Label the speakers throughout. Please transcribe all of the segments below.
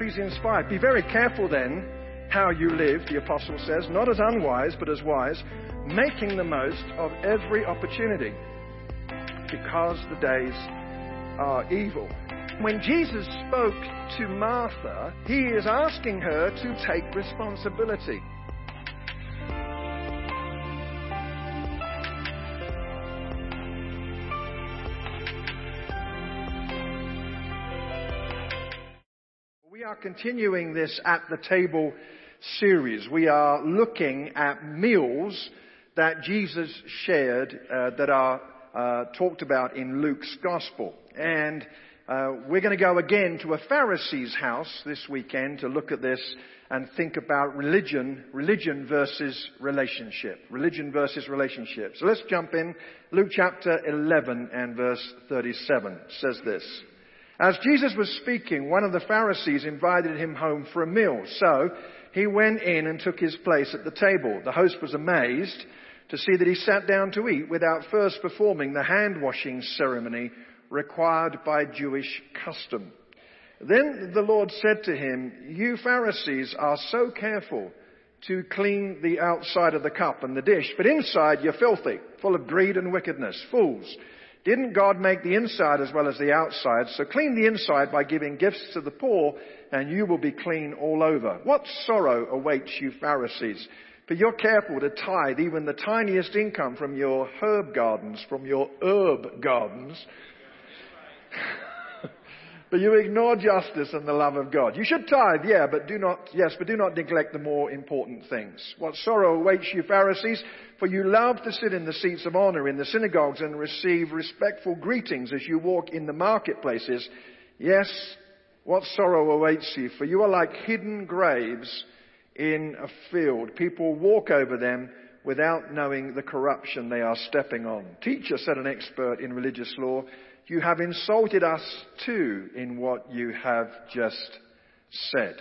Speaker 1: He's inspired. Be very careful then how you live, the apostle says, not as unwise, but as wise, making the most of every opportunity because the days are evil. When Jesus spoke to Martha, he is asking her to take responsibility. Continuing this at the table series. We are looking at meals that Jesus shared uh, that are uh, talked about in Luke's Gospel. And uh, we're going to go again to a Pharisee's house this weekend to look at this and think about religion, religion versus relationship. Religion versus relationship. So let's jump in. Luke chapter 11 and verse 37 says this. As Jesus was speaking, one of the Pharisees invited him home for a meal. So he went in and took his place at the table. The host was amazed to see that he sat down to eat without first performing the hand washing ceremony required by Jewish custom. Then the Lord said to him, You Pharisees are so careful to clean the outside of the cup and the dish, but inside you're filthy, full of greed and wickedness, fools. Didn't God make the inside as well as the outside? So clean the inside by giving gifts to the poor, and you will be clean all over. What sorrow awaits you Pharisees? For you're careful to tithe even the tiniest income from your herb gardens, from your herb gardens, but you ignore justice and the love of God. You should tithe, yeah, but do not, yes, but do not neglect the more important things. What sorrow awaits you, Pharisees, for you love to sit in the seats of honor in the synagogues and receive respectful greetings as you walk in the marketplaces. Yes, what sorrow awaits you, for you are like hidden graves in a field. People walk over them without knowing the corruption they are stepping on. Teacher, said an expert in religious law, you have insulted us too in what you have just said.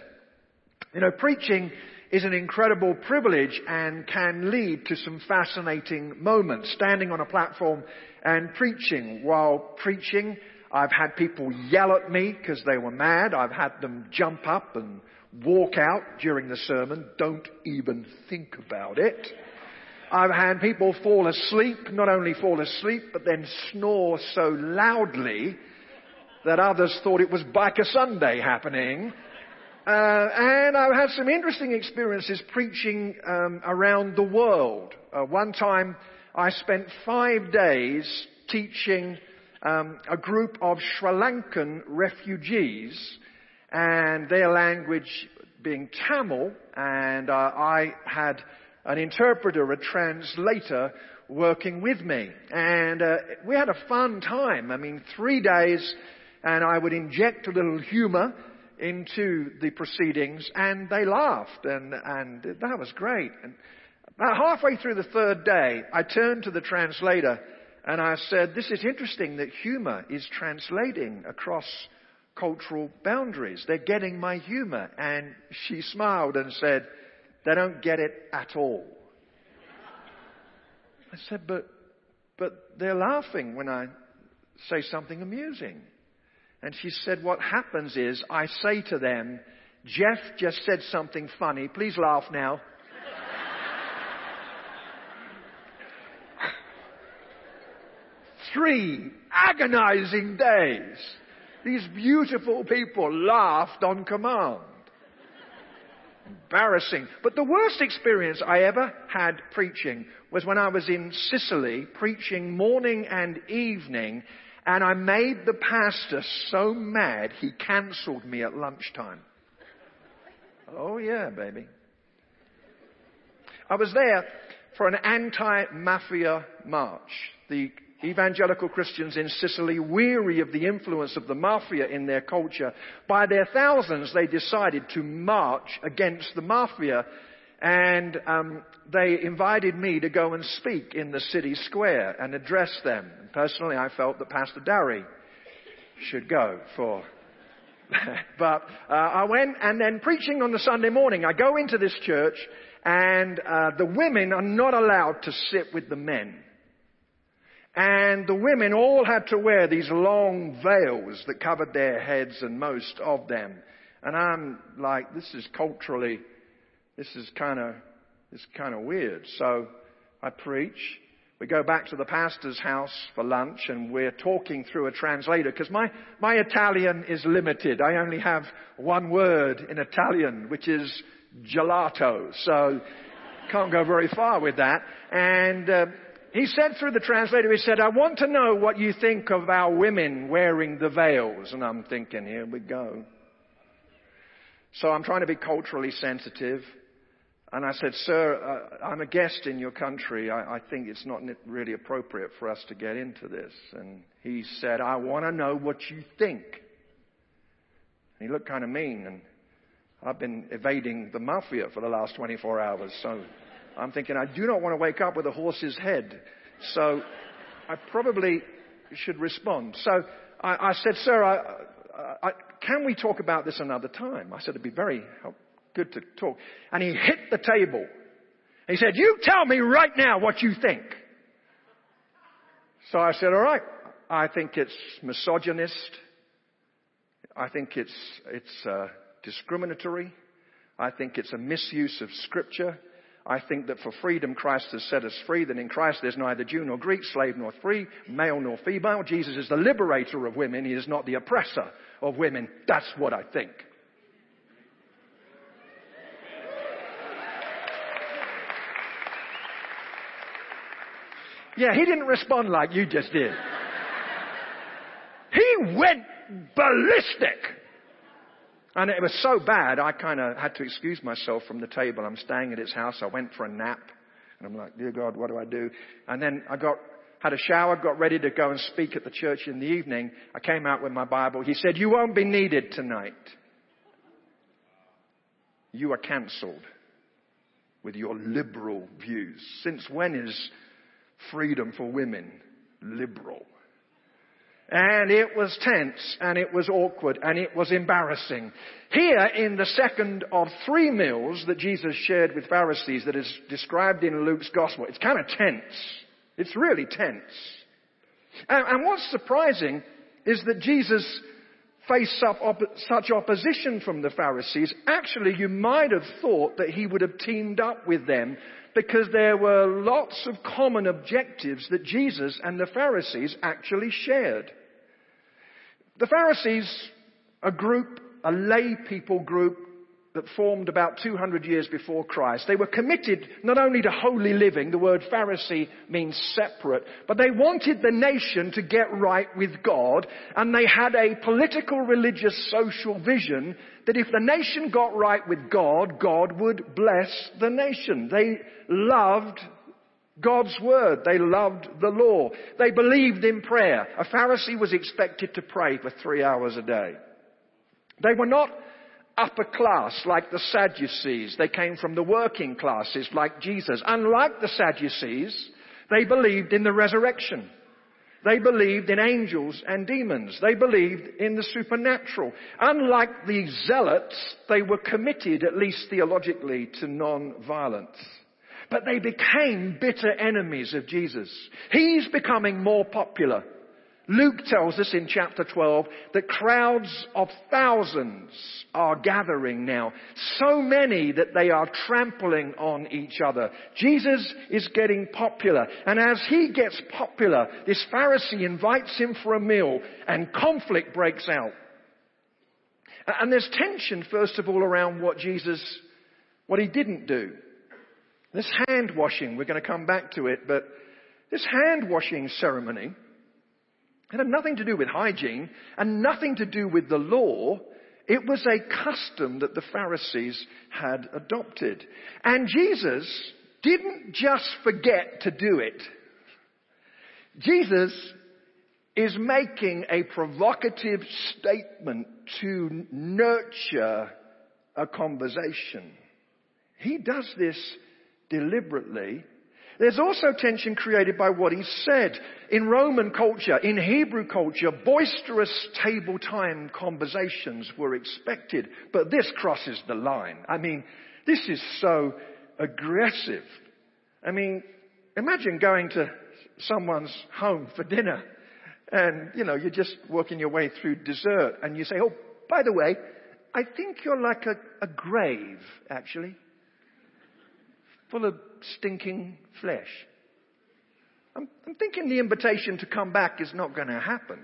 Speaker 1: You know, preaching is an incredible privilege and can lead to some fascinating moments. Standing on a platform and preaching. While preaching, I've had people yell at me because they were mad. I've had them jump up and walk out during the sermon. Don't even think about it. I've had people fall asleep, not only fall asleep, but then snore so loudly that others thought it was Biker Sunday happening. Uh, and I've had some interesting experiences preaching um, around the world. Uh, one time I spent five days teaching um, a group of Sri Lankan refugees and their language being Tamil, and uh, I had an interpreter, a translator working with me. And uh, we had a fun time. I mean, three days, and I would inject a little humor into the proceedings, and they laughed, and, and that was great. And about halfway through the third day, I turned to the translator and I said, This is interesting that humor is translating across cultural boundaries. They're getting my humor. And she smiled and said, they don't get it at all. I said, but, but they're laughing when I say something amusing. And she said, what happens is I say to them, Jeff just said something funny. Please laugh now. Three agonizing days. These beautiful people laughed on command. Embarrassing. But the worst experience I ever had preaching was when I was in Sicily preaching morning and evening and I made the pastor so mad he cancelled me at lunchtime. Oh yeah, baby. I was there for an anti-mafia march. The evangelical Christians in Sicily, weary of the influence of the mafia in their culture, by their thousands they decided to march against the mafia and um, they invited me to go and speak in the city square and address them. And personally, I felt that Pastor Dary should go for but uh, I went and then preaching on the Sunday morning. I go into this church and uh, the women are not allowed to sit with the men. And the women all had to wear these long veils that covered their heads and most of them. And I'm like, this is culturally, this is kind of, this is kind of weird. So I preach. We go back to the pastor's house for lunch and we're talking through a translator because my, my Italian is limited. I only have one word in Italian, which is gelato. So can't go very far with that. And uh, he said through the translator, he said, I want to know what you think of our women wearing the veils. And I'm thinking, here we go. So I'm trying to be culturally sensitive. And I said, Sir, uh, I'm a guest in your country. I, I think it's not really appropriate for us to get into this. And he said, I want to know what you think. And he looked kind of mean. And I've been evading the mafia for the last 24 hours. So I'm thinking, I do not want to wake up with a horse's head. So I probably should respond. So I, I said, Sir, I, can we talk about this another time? I said, it'd be very good to talk. And he hit the table. He said, you tell me right now what you think. So I said, all right, I think it's misogynist. I think it's, it's uh, discriminatory. I think it's a misuse of scripture. I think that for freedom Christ has set us free, that in Christ there's neither Jew nor Greek, slave nor free, male nor female. Jesus is the liberator of women. He is not the oppressor of women. That's what I think. Yeah, he didn't respond like you just did. He went ballistic. And it was so bad, I kind of had to excuse myself from the table. I'm staying at his house. I went for a nap. And I'm like, dear God, what do I do? And then I got, had a shower, got ready to go and speak at the church in the evening. I came out with my Bible. He said, you won't be needed tonight. You are cancelled with your liberal views. Since when is freedom for women liberal? And it was tense and it was awkward and it was embarrassing. Here in the second of three meals that Jesus shared with Pharisees that is described in Luke's gospel, it's kind of tense. It's really tense. And, and what's surprising is that Jesus faced op- such opposition from the Pharisees. Actually, you might have thought that he would have teamed up with them because there were lots of common objectives that Jesus and the Pharisees actually shared. The Pharisees, a group, a lay people group that formed about 200 years before Christ. They were committed not only to holy living, the word Pharisee means separate, but they wanted the nation to get right with God, and they had a political, religious, social vision that if the nation got right with God, God would bless the nation. They loved God's Word. They loved the law. They believed in prayer. A Pharisee was expected to pray for three hours a day. They were not upper class like the Sadducees. They came from the working classes like Jesus. Unlike the Sadducees, they believed in the resurrection. They believed in angels and demons. They believed in the supernatural. Unlike the zealots, they were committed, at least theologically, to non-violence. But they became bitter enemies of Jesus. He's becoming more popular. Luke tells us in chapter 12 that crowds of thousands are gathering now. So many that they are trampling on each other. Jesus is getting popular. And as he gets popular, this Pharisee invites him for a meal and conflict breaks out. And there's tension, first of all, around what Jesus, what he didn't do. This hand washing, we're going to come back to it, but this hand washing ceremony, it had nothing to do with hygiene and nothing to do with the law. It was a custom that the Pharisees had adopted. And Jesus didn't just forget to do it. Jesus is making a provocative statement to nurture a conversation. He does this deliberately there's also tension created by what he said. In Roman culture, in Hebrew culture, boisterous table time conversations were expected, but this crosses the line. I mean, this is so aggressive. I mean, imagine going to someone's home for dinner and, you know, you're just working your way through dessert and you say, oh, by the way, I think you're like a, a grave, actually, full of stinking flesh. I'm, I'm thinking the invitation to come back is not going to happen.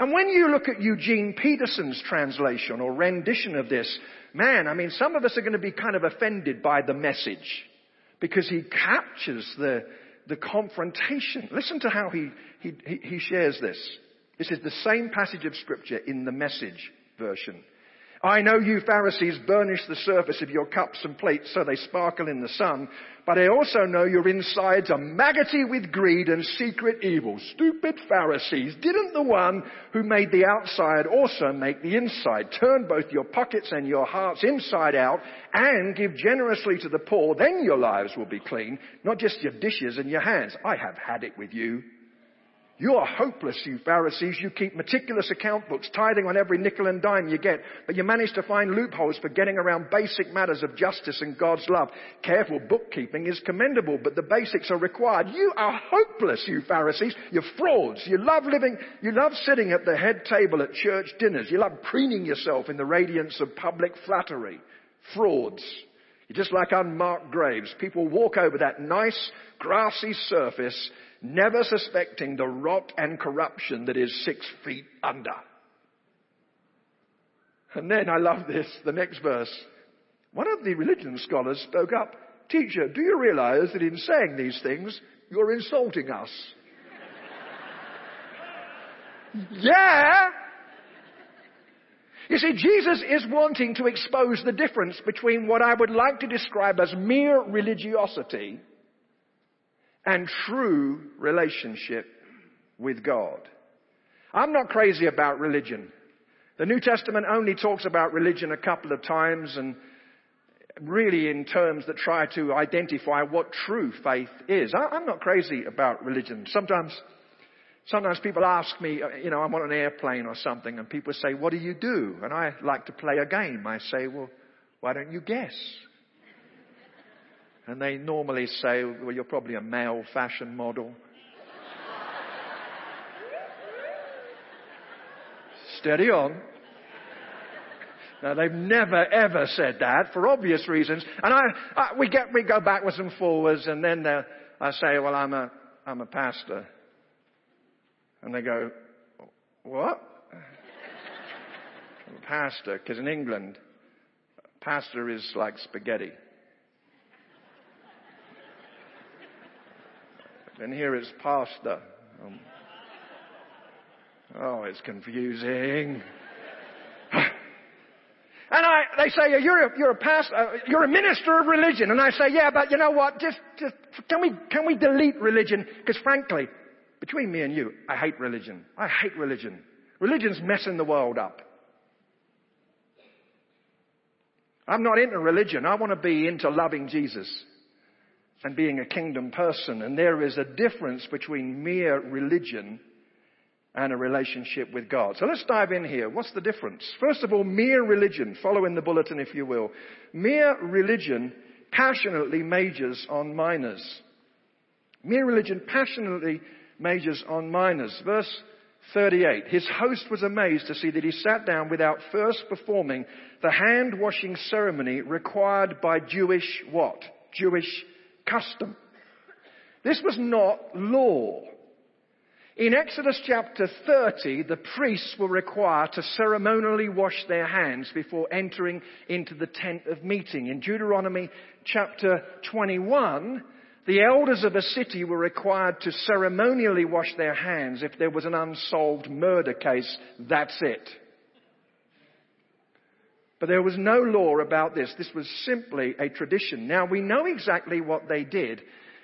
Speaker 1: And when you look at Eugene Peterson's translation or rendition of this, man, I mean, some of us are going to be kind of offended by the message because he captures the, the confrontation. Listen to how he, he, he shares this. This is the same passage of scripture in the message version. I know you Pharisees burnish the surface of your cups and plates so they sparkle in the sun, but I also know your insides are maggoty with greed and secret evil. Stupid Pharisees, didn't the one who made the outside also make the inside? Turn both your pockets and your hearts inside out and give generously to the poor, then your lives will be clean, not just your dishes and your hands. I have had it with you. You are hopeless, you Pharisees. You keep meticulous account books, tithing on every nickel and dime you get, but you manage to find loopholes for getting around basic matters of justice and God's love. Careful bookkeeping is commendable, but the basics are required. You are hopeless, you Pharisees. You're frauds. You love living, you love sitting at the head table at church dinners. You love preening yourself in the radiance of public flattery. Frauds. You're just like unmarked graves. People walk over that nice grassy surface never suspecting the rot and corruption that is six feet under. And then I love this, the next verse. One of the religion scholars spoke up, Teacher, do you realize that in saying these things, you're insulting us? yeah! You see, Jesus is wanting to expose the difference between what I would like to describe as mere religiosity and true relationship with God. I'm not crazy about religion. The New Testament only talks about religion a couple of times and really in terms that try to identify what true faith is. I'm not crazy about religion. Sometimes, sometimes people ask me, uh, you know, I'm on an airplane or something and people say, what do you do? And I like to play a game. I say, well, why don't you guess? And they normally say, well, you're probably a male fashion model. Steady on. Now they've never ever said that for obvious reasons. And I, I we get, we go backwards and forwards and then I say, well, I'm a, I'm a pastor. And they go, what? Pastor, because in England, pastor is like spaghetti. And here it's pasta. Um, oh, it's confusing. And I, they say, you're a, you're a pastor, uh, you're a minister of religion. And I say, yeah, but you know what? Just, just, can we, can we delete religion? Because frankly, between me and you, I hate religion. I hate religion. Religion's messing the world up. I'm not into religion. I want to be into loving Jesus and being a kingdom person. And there is a difference between mere religion and a relationship with God. So let's dive in here. What's the difference? First of all, mere religion. Follow in the bulletin if you will. Mere religion passionately majors on minors. Mere religion passionately majors on minors. Verse 38. His host was amazed to see that he sat down without first performing the hand washing ceremony required by Jewish what? Jewish custom. This was not law. In Exodus chapter 30, the priests were required to ceremonially wash their hands before entering into the tent of meeting. In Deuteronomy chapter 21, the elders of a city were required to ceremonially wash their hands if there was an unsolved murder case. That's it. But there was no law about this. This was simply a tradition. Now we know exactly what they did.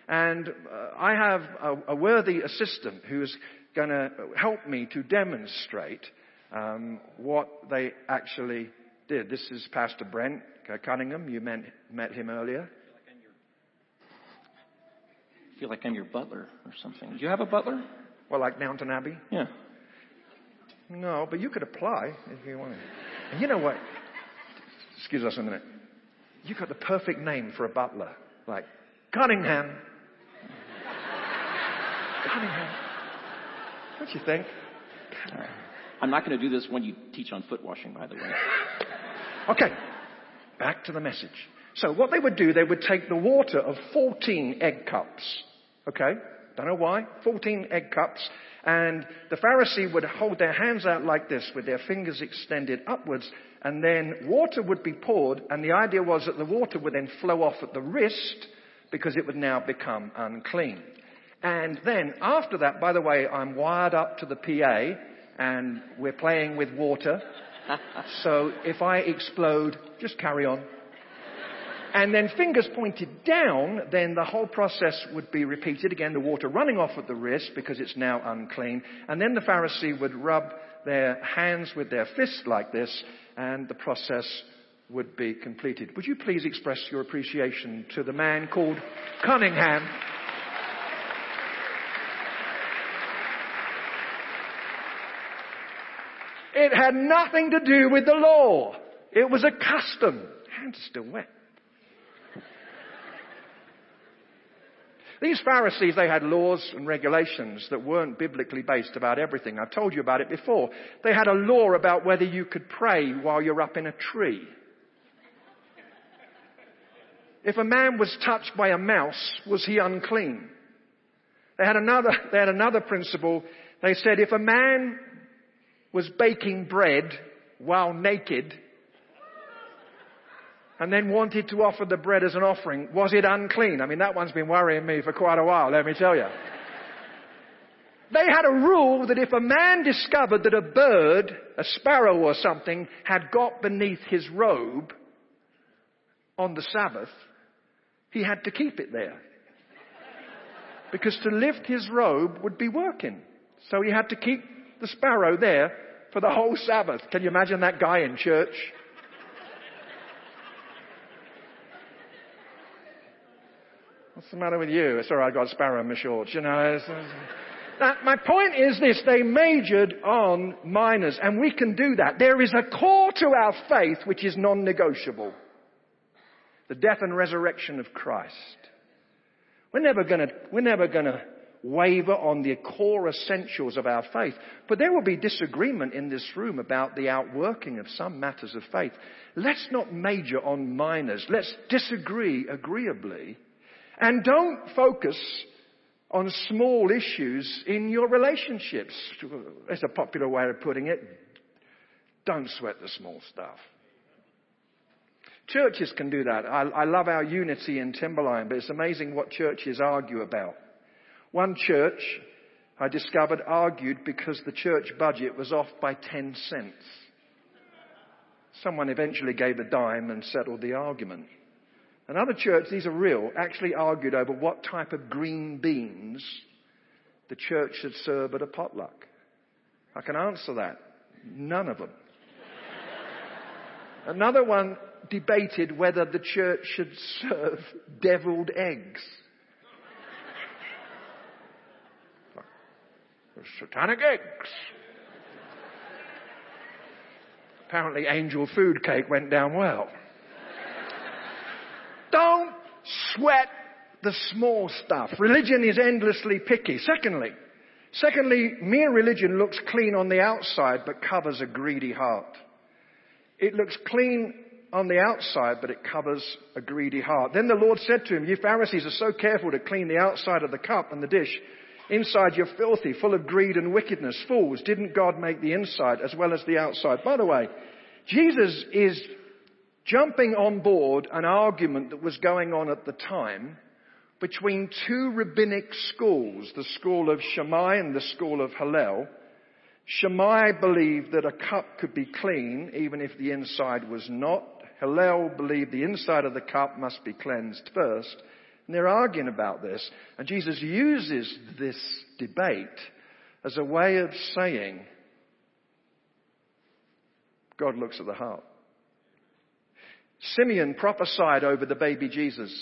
Speaker 1: And uh, I have a, a, worthy assistant who's going to help me to demonstrate um, what they actually did. This is Pastor Brent Cunningham. You met, met him earlier.
Speaker 2: I feel like I'm your butler or something. Do you have a butler?
Speaker 1: Well, like Downton Abbey?
Speaker 2: Yeah.
Speaker 1: No, but you could apply if you wanted. And you know what? Excuse us a minute. You've got the perfect name for a butler. Like Cunningham. Cunningham. What do you think?
Speaker 2: Uh, I'm not going to do this when you teach on foot washing, by the way.
Speaker 1: Okay, back to the message. So what they would do, they would take the water of 14 egg cups. Okay? Don't know why. 14 egg cups. And the Pharisee would hold their hands out like this with their fingers extended upwards. And then water would be poured. And the idea was that the water would then flow off at the wrist because it would now become unclean. And then after that, by the way, I'm wired up to the PA and we're playing with water. so if I explode, just carry on. And then fingers pointed down, then the whole process would be repeated. Again, the water running off at the wrist because it's now unclean. And then the Pharisee would rub their hands with their fist like this and the process would be completed. Would you please express your appreciation to the man called Cunningham? It had nothing to do with the law. It was a custom. Hands are still wet. These Pharisees, they had laws and regulations that weren't biblically based about everything. I've told you about it before. They had a law about whether you could pray while you're up in a tree. If a man was touched by a mouse, was he unclean? They had another, they had another principle. They said if a man was baking bread while naked, and then wanted to offer the bread as an offering, was it unclean? I mean, that one's been worrying me for quite a while, let me tell you. They had a rule that if a man discovered that a bird, a sparrow or something, had got beneath his robe on the Sabbath, he had to keep it there. Because to lift his robe would be working. So he had to keep the sparrow there for the whole Sabbath. Can you imagine that guy in church? What's the matter with you? It's alright, I got a sparrow in my shorts, you know. Uh, now, my point is this, they majored on minors, and we can do that. There is a core to our faith which is non-negotiable. The death and resurrection of Christ. We're never gonna, we're never gonna waver on the core essentials of our faith. But there will be disagreement in this room about the outworking of some matters of faith. Let's not major on minors. Let's disagree agreeably and don't focus on small issues in your relationships. That's a popular way of putting it. Don't sweat the small stuff. Churches can do that. I, I, love our unity in Timberline, but it's amazing what churches argue about. One church, I discovered, argued because the church budget was off by 10 cents. Someone eventually gave a dime and settled the argument. Another church, these are real, actually argued over what type of green beans the church should serve at a potluck. I can answer that. None of them. Another one debated whether the church should serve deviled eggs. Satanic eggs. Apparently angel food cake went down well. Don't sweat the small stuff. Religion is endlessly picky. Secondly, secondly, mere religion looks clean on the outside but covers a greedy heart. It looks clean on the outside, but it covers a greedy heart. Then the Lord said to him, You Pharisees are so careful to clean the outside of the cup and the dish. Inside you're filthy, full of greed and wickedness. Fools, didn't God make the inside as well as the outside? By the way, Jesus is jumping on board an argument that was going on at the time between two rabbinic schools, the school of Shammai and the school of Hillel. Shammai believed that a cup could be clean even if the inside was not. Hillel believed the inside of the cup must be cleansed first. And they're arguing about this. And Jesus uses this debate as a way of saying, God looks at the heart. Simeon prophesied over the baby Jesus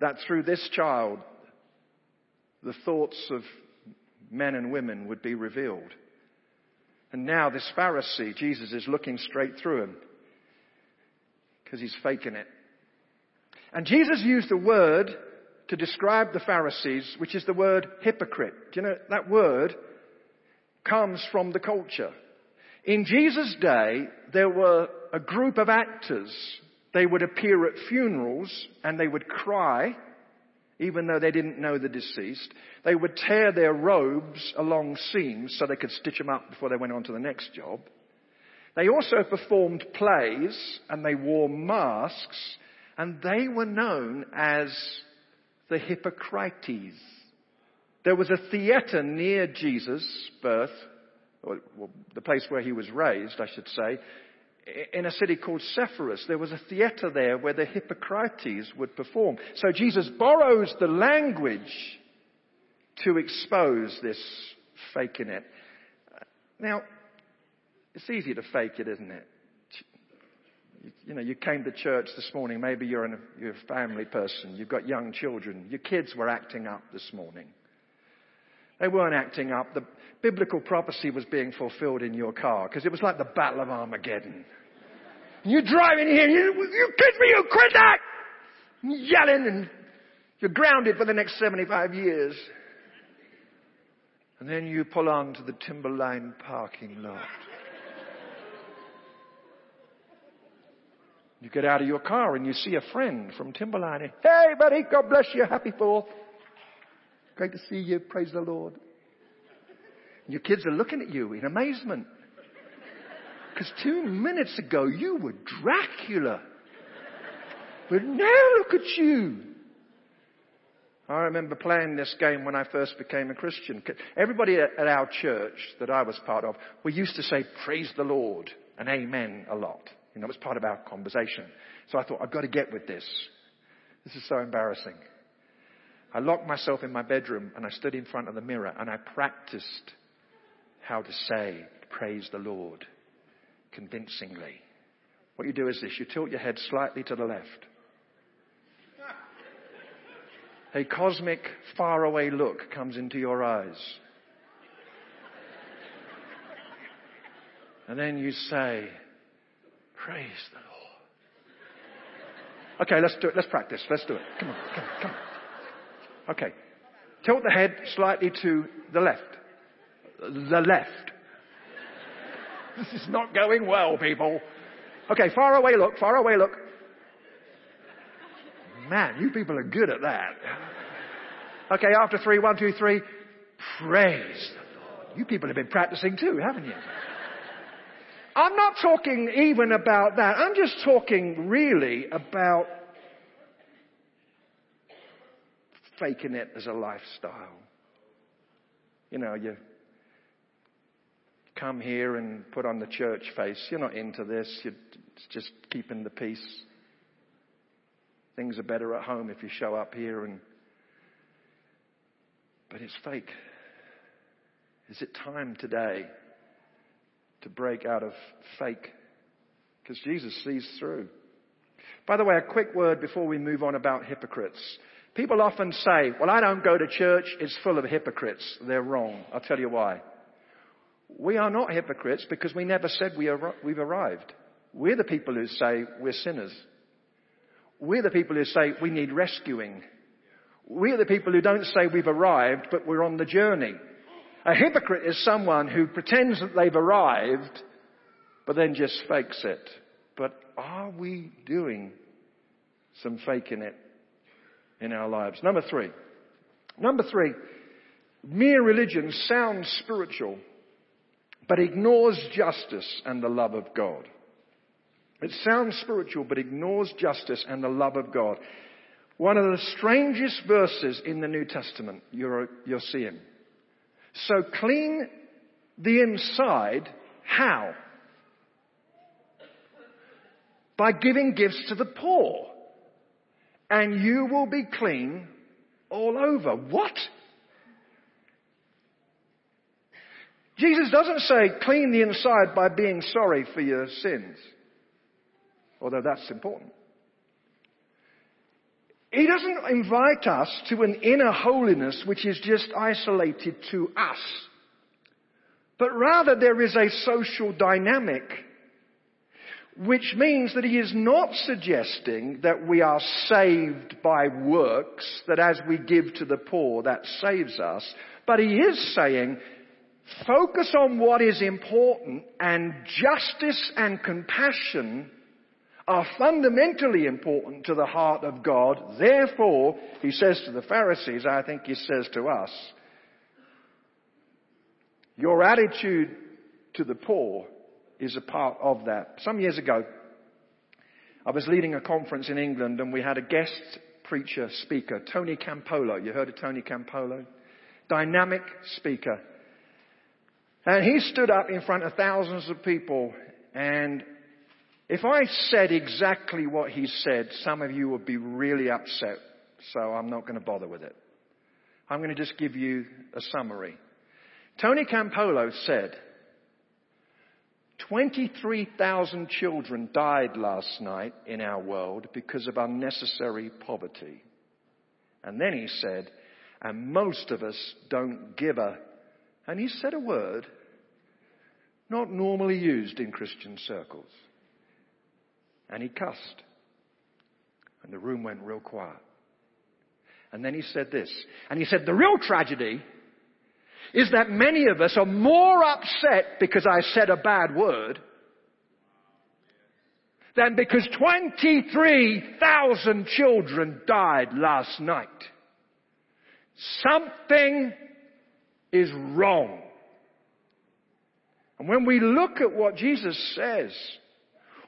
Speaker 1: that through this child, the thoughts of men and women would be revealed. And now this Pharisee, Jesus is looking straight through him because he's faking it. And Jesus used a word to describe the Pharisees, which is the word hypocrite. Do you know that word comes from the culture? In Jesus' day, there were a group of actors. They would appear at funerals and they would cry, even though they didn't know the deceased. They would tear their robes along seams so they could stitch them up before they went on to the next job. They also performed plays and they wore masks and they were known as the hypocrites. There was a theatre near Jesus' birth, or, the place where he was raised, I should say, in a city called Sepphoris. There was a theatre there where the hypocrites would perform. So Jesus borrows the language to expose this faking it. Now, it's easy to fake it, isn't it? You know, you came to church this morning. Maybe you're, you're a family person. You've got young children. Your kids were acting up this morning. They weren't acting up. The biblical prophecy was being fulfilled in your car because it was like the Battle of Armageddon. You're driving here, you, you kids me, you quit that! Yelling and you're grounded for the next 75 years. And then you pull on to the Timberline parking lot. You get out of your car and you see a friend from Timberline. Hey, buddy, God bless you. Happy Fourth. Great to see you. Praise the Lord. Your kids are looking at you in amazement. Because two minutes ago you were Dracula. But now look at you. I remember playing this game when I first became a Christian. Everybody at our church that I was part of, we used to say praise the Lord and amen a lot. You know, it was part of our conversation. So I thought, I've got to get with this. This is so embarrassing. I locked myself in my bedroom and I stood in front of the mirror and I practiced how to say, praise the Lord, convincingly. What you do is this, you tilt your head slightly to the left. A cosmic, faraway look comes into your eyes. And then you say, Praise the Lord. Okay, let's do it. Let's practice. Let's do it. Come on, come on, come on. Okay. Tilt the head slightly to the left. The left. This is not going well, people. Okay, far away look, far away look. Man, you people are good at that. Okay, after three, one, two, three. Praise the Lord. You people have been practicing too, haven't you? I'm not talking even about that. I'm just talking really about faking it as a lifestyle. You know, you come here and put on the church face. You're not into this. You're just keeping the peace. Things are better at home if you show up here and. But it's fake. Is it time today to break out of fake because Jesus sees through. By the way, a quick word before we move on about hypocrites. People often say, well, I don't go to church, it's full of hypocrites. They're wrong. I'll tell you why. We are not hypocrites because we never said we ar- we've arrived. We're the people who say we're sinners. We're the people who say we need rescuing. We're the people who don't say we've arrived, but we're on the journey. A hypocrite is someone who pretends that they've arrived, but then just fakes it. But are we doing some faking it in our lives? Number three. Number three, mere religion sounds spiritual, but ignores justice and the love of God. It sounds spiritual, but ignores justice and the love of God. One of the strangest verses in the New Testament you're, you're seeing. So clean the inside. How? By giving gifts to the poor. And you will be clean all over. What? Jesus doesn't say clean the inside by being sorry for your sins. Although that's important. He doesn't invite us to an inner holiness which is just isolated to us. But rather there is a social dynamic which means that he is not suggesting that we are saved by works, that as we give to the poor that saves us, but he is saying focus on what is important and justice and compassion are fundamentally important to the heart of God. Therefore, he says to the Pharisees, I think he says to us, your attitude to the poor is a part of that. Some years ago, I was leading a conference in England and we had a guest preacher speaker, Tony Campolo. You heard of Tony Campolo? Dynamic speaker. And he stood up in front of thousands of people and if I said exactly what he said, some of you would be really upset. So I'm not going to bother with it. I'm going to just give you a summary. Tony Campolo said, 23,000 children died last night in our world because of unnecessary poverty. And then he said, and most of us don't give a, and he said a word not normally used in Christian circles. And he cussed. And the room went real quiet. And then he said this. And he said, the real tragedy is that many of us are more upset because I said a bad word than because 23,000 children died last night. Something is wrong. And when we look at what Jesus says,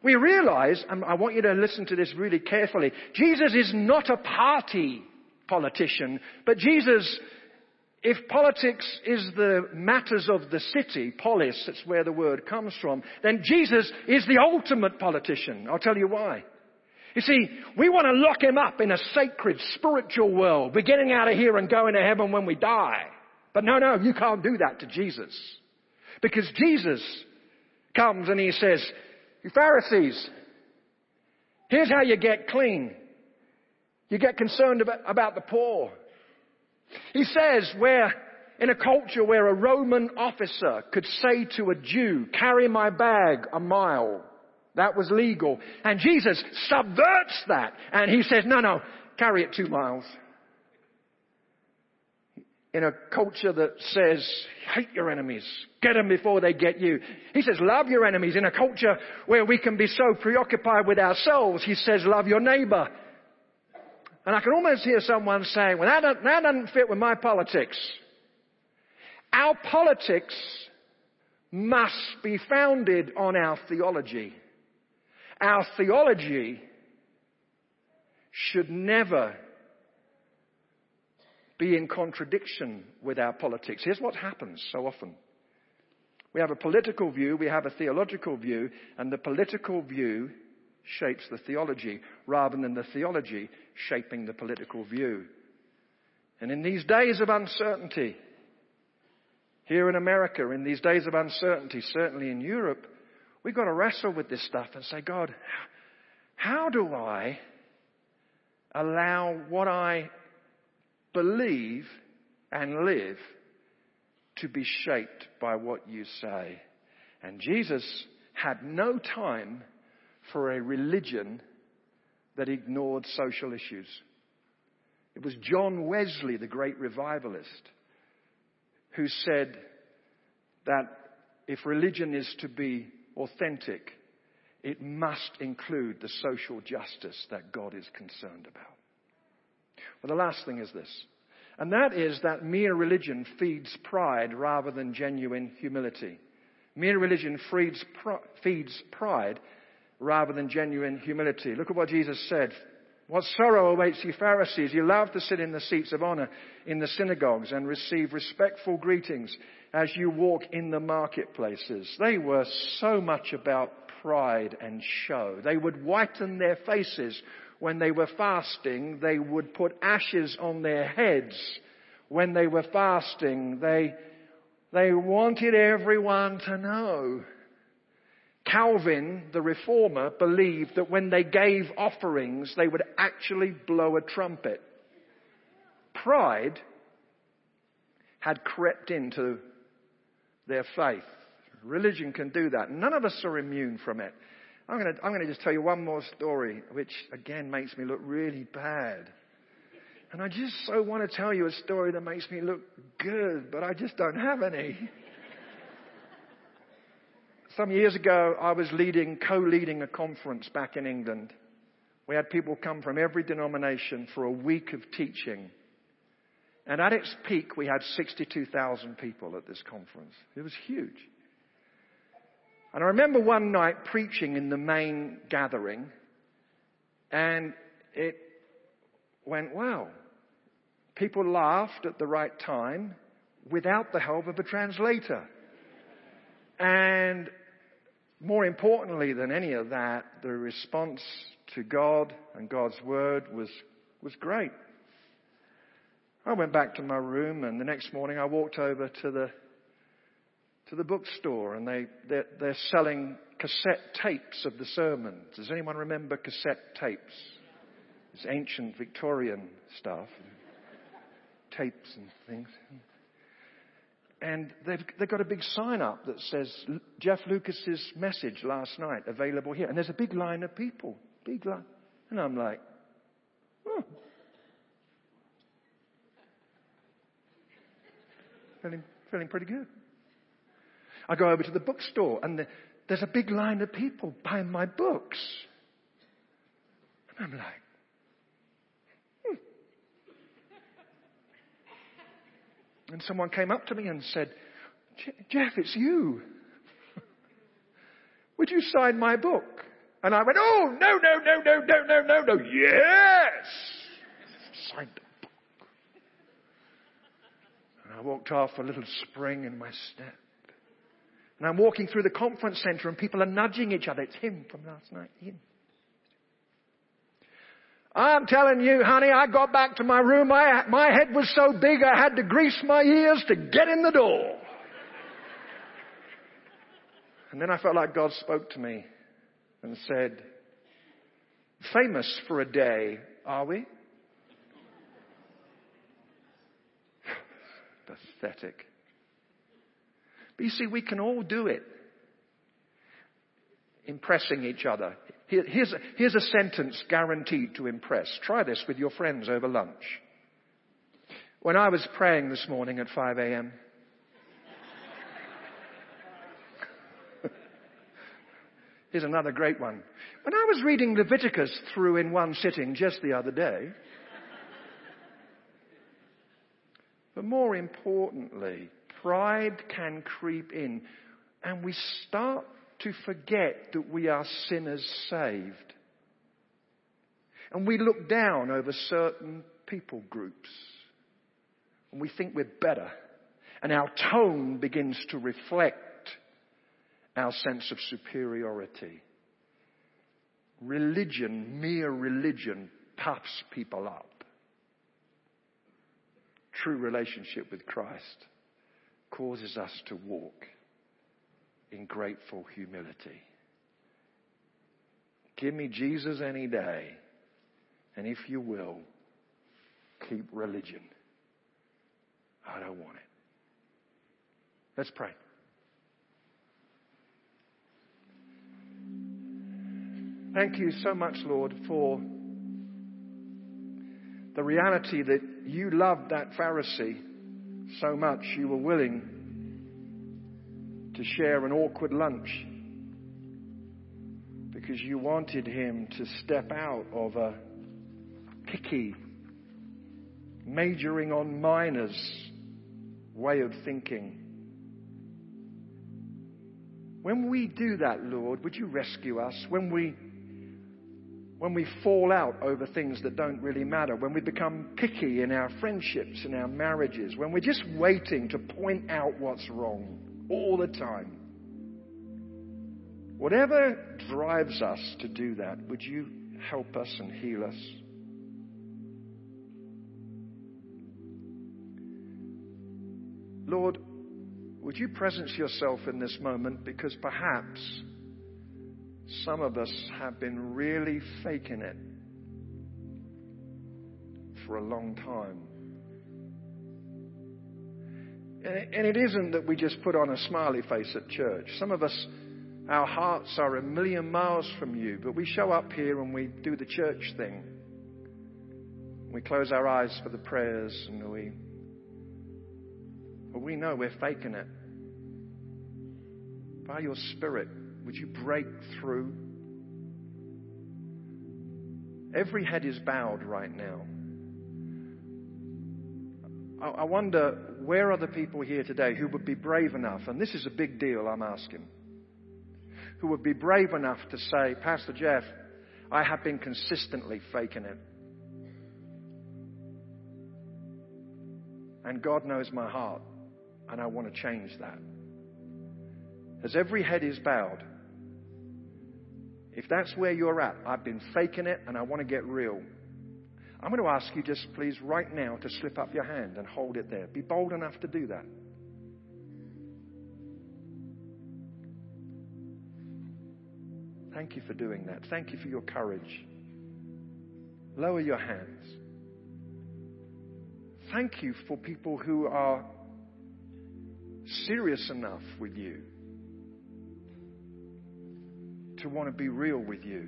Speaker 1: we realize, and I want you to listen to this really carefully, Jesus is not a party politician, but Jesus, if politics is the matters of the city, polis, that's where the word comes from, then Jesus is the ultimate politician. I'll tell you why. You see, we want to lock him up in a sacred spiritual world. We're getting out of here and going to heaven when we die. But no, no, you can't do that to Jesus. Because Jesus comes and he says, you Pharisees, here's how you get clean. You get concerned about, about the poor. He says where in a culture where a Roman officer could say to a Jew, carry my bag a mile. That was legal. And Jesus subverts that. And he says, no, no, carry it two miles in a culture that says, hate your enemies, get them before they get you. He says, love your enemies. In a culture where we can be so preoccupied with ourselves, he says, love your neighbor. And I can almost hear someone saying, well, that doesn't, that doesn't fit with my politics. Our politics must be founded on our theology. Our theology should never be in contradiction with our politics. Here's what happens so often. We have a political view, we have a theological view, and the political view shapes the theology rather than the theology shaping the political view. And in these days of uncertainty, here in America, in these days of uncertainty, certainly in Europe, we've got to wrestle with this stuff and say, God, how do I allow what I believe and live to be shaped by what you say. And Jesus had no time for a religion that ignored social issues. It was John Wesley, the great revivalist, who said that if religion is to be authentic, it must include the social justice that God is concerned about. Well, the last thing is this. And that is that mere religion feeds pride rather than genuine humility. Mere religion feeds, feeds pride rather than genuine humility. Look at what Jesus said. What sorrow awaits you Pharisees. You love to sit in the seats of honor in the synagogues and receive respectful greetings as you walk in the marketplaces. They were so much about pride and show. They would whiten their faces when they were fasting, they would put ashes on their heads. When they were fasting, they, they wanted everyone to know. Calvin, the reformer, believed that when they gave offerings, they would actually blow a trumpet. Pride had crept into their faith. Religion can do that. None of us are immune from it. I'm going, to, I'm going to just tell you one more story, which again makes me look really bad. And I just so want to tell you a story that makes me look good, but I just don't have any. Some years ago, I was leading, co-leading a conference back in England. We had people come from every denomination for a week of teaching. And at its peak, we had 62,000 people at this conference. It was huge. And I remember one night preaching in the main gathering, and it went well. People laughed at the right time without the help of a translator. And more importantly than any of that, the response to God and God's Word was, was great. I went back to my room and the next morning I walked over to the, to the bookstore and they, they're, they're selling cassette tapes of the sermons. Does anyone remember cassette tapes? It's ancient Victorian stuff. Tapes and things. And they've, they've got a big sign up that says Jeff Lucas's message last night available here. And there's a big line of people. Big line. And I'm like, oh. Feeling, feeling pretty good. I go over to the bookstore and the, there's a big line of people buying my books. And I'm like, hmm. And someone came up to me and said, Jeff, it's you. Would you sign my book? And I went, oh, no, no, no, no, no, no, no, no, yes! Signed the book. And I walked off a little spring in my step. And I'm walking through the conference center and people are nudging each other. It's him from last night. Him. I'm telling you, honey, I got back to my room. I, my head was so big I had to grease my ears to get in the door. And then I felt like God spoke to me and said, famous for a day, are we? Pathetic. But you see, we can all do it. Impressing each other. Here, here's, a, here's a sentence guaranteed to impress. Try this with your friends over lunch. When I was praying this morning at 5 a.m., Here's another great one. When I was reading Leviticus through in one sitting just the other day, but more importantly, pride can creep in and we start to forget that we are sinners saved. And we look down over certain people groups and we think we're better. And our tone begins to reflect our sense of superiority. Religion, mere religion, puffs people up. True relationship with Christ causes us to walk in grateful humility. Give me Jesus any day, and if you will, keep religion. I don't want it. Let's pray. Thank you so much, Lord, for the reality that you loved that Pharisee so much you were willing to share an awkward lunch because you wanted him to step out of a picky, majoring on minors way of thinking. When we do that, Lord, would you rescue us? When we when we fall out over things that don't really matter, when we become picky in our friendships, and our marriages, when we're just waiting to point out what's wrong all the time. Whatever drives us to do that, would you help us and heal us? Lord, would you presence yourself in this moment because perhaps some of us have been really faking it for a long time. And it isn't that we just put on a smiley face at church. Some of us, our hearts are a million miles from you, but we show up here and we do the church thing. We close our eyes for the prayers and we, But we know we're faking it. By your Spirit, would you break through? Every head is bowed right now. I, I wonder where are the people here today who would be brave enough, and this is a big deal I'm asking, who would be brave enough to say, Pastor Jeff, I have been consistently faking it. And God knows my heart, and I want to change that. As every head is bowed, if that's where you're at, I've been faking it and I want to get real. I'm going to ask you just please right now to slip up your hand and hold it there. Be bold enough to do that. Thank you for doing that. Thank you for your courage. Lower your hands. Thank you for people who are serious enough with you to want to be real with you.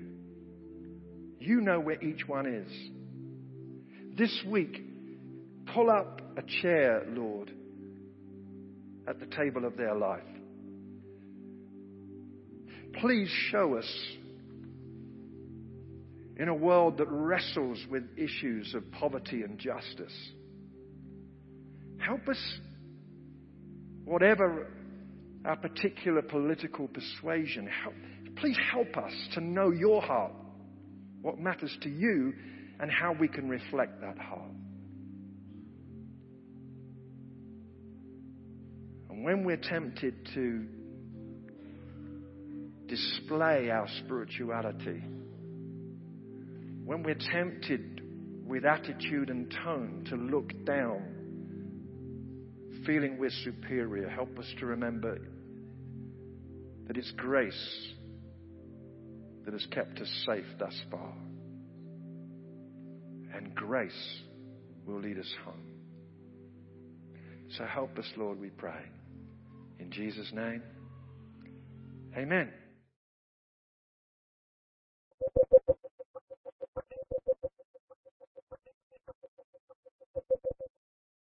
Speaker 1: You know where each one is. This week, pull up a chair, Lord, at the table of their life. Please show us in a world that wrestles with issues of poverty and justice. Help us, whatever our particular political persuasion, help, please help us to know your heart, what matters to you, and how we can reflect that heart. And when we're tempted to display our spirituality, when we're tempted with attitude and tone to look down, feeling we're superior, help us to remember that it's grace that has kept us safe thus far. And grace will lead us home. So help us, Lord, we pray. In Jesus' name, amen.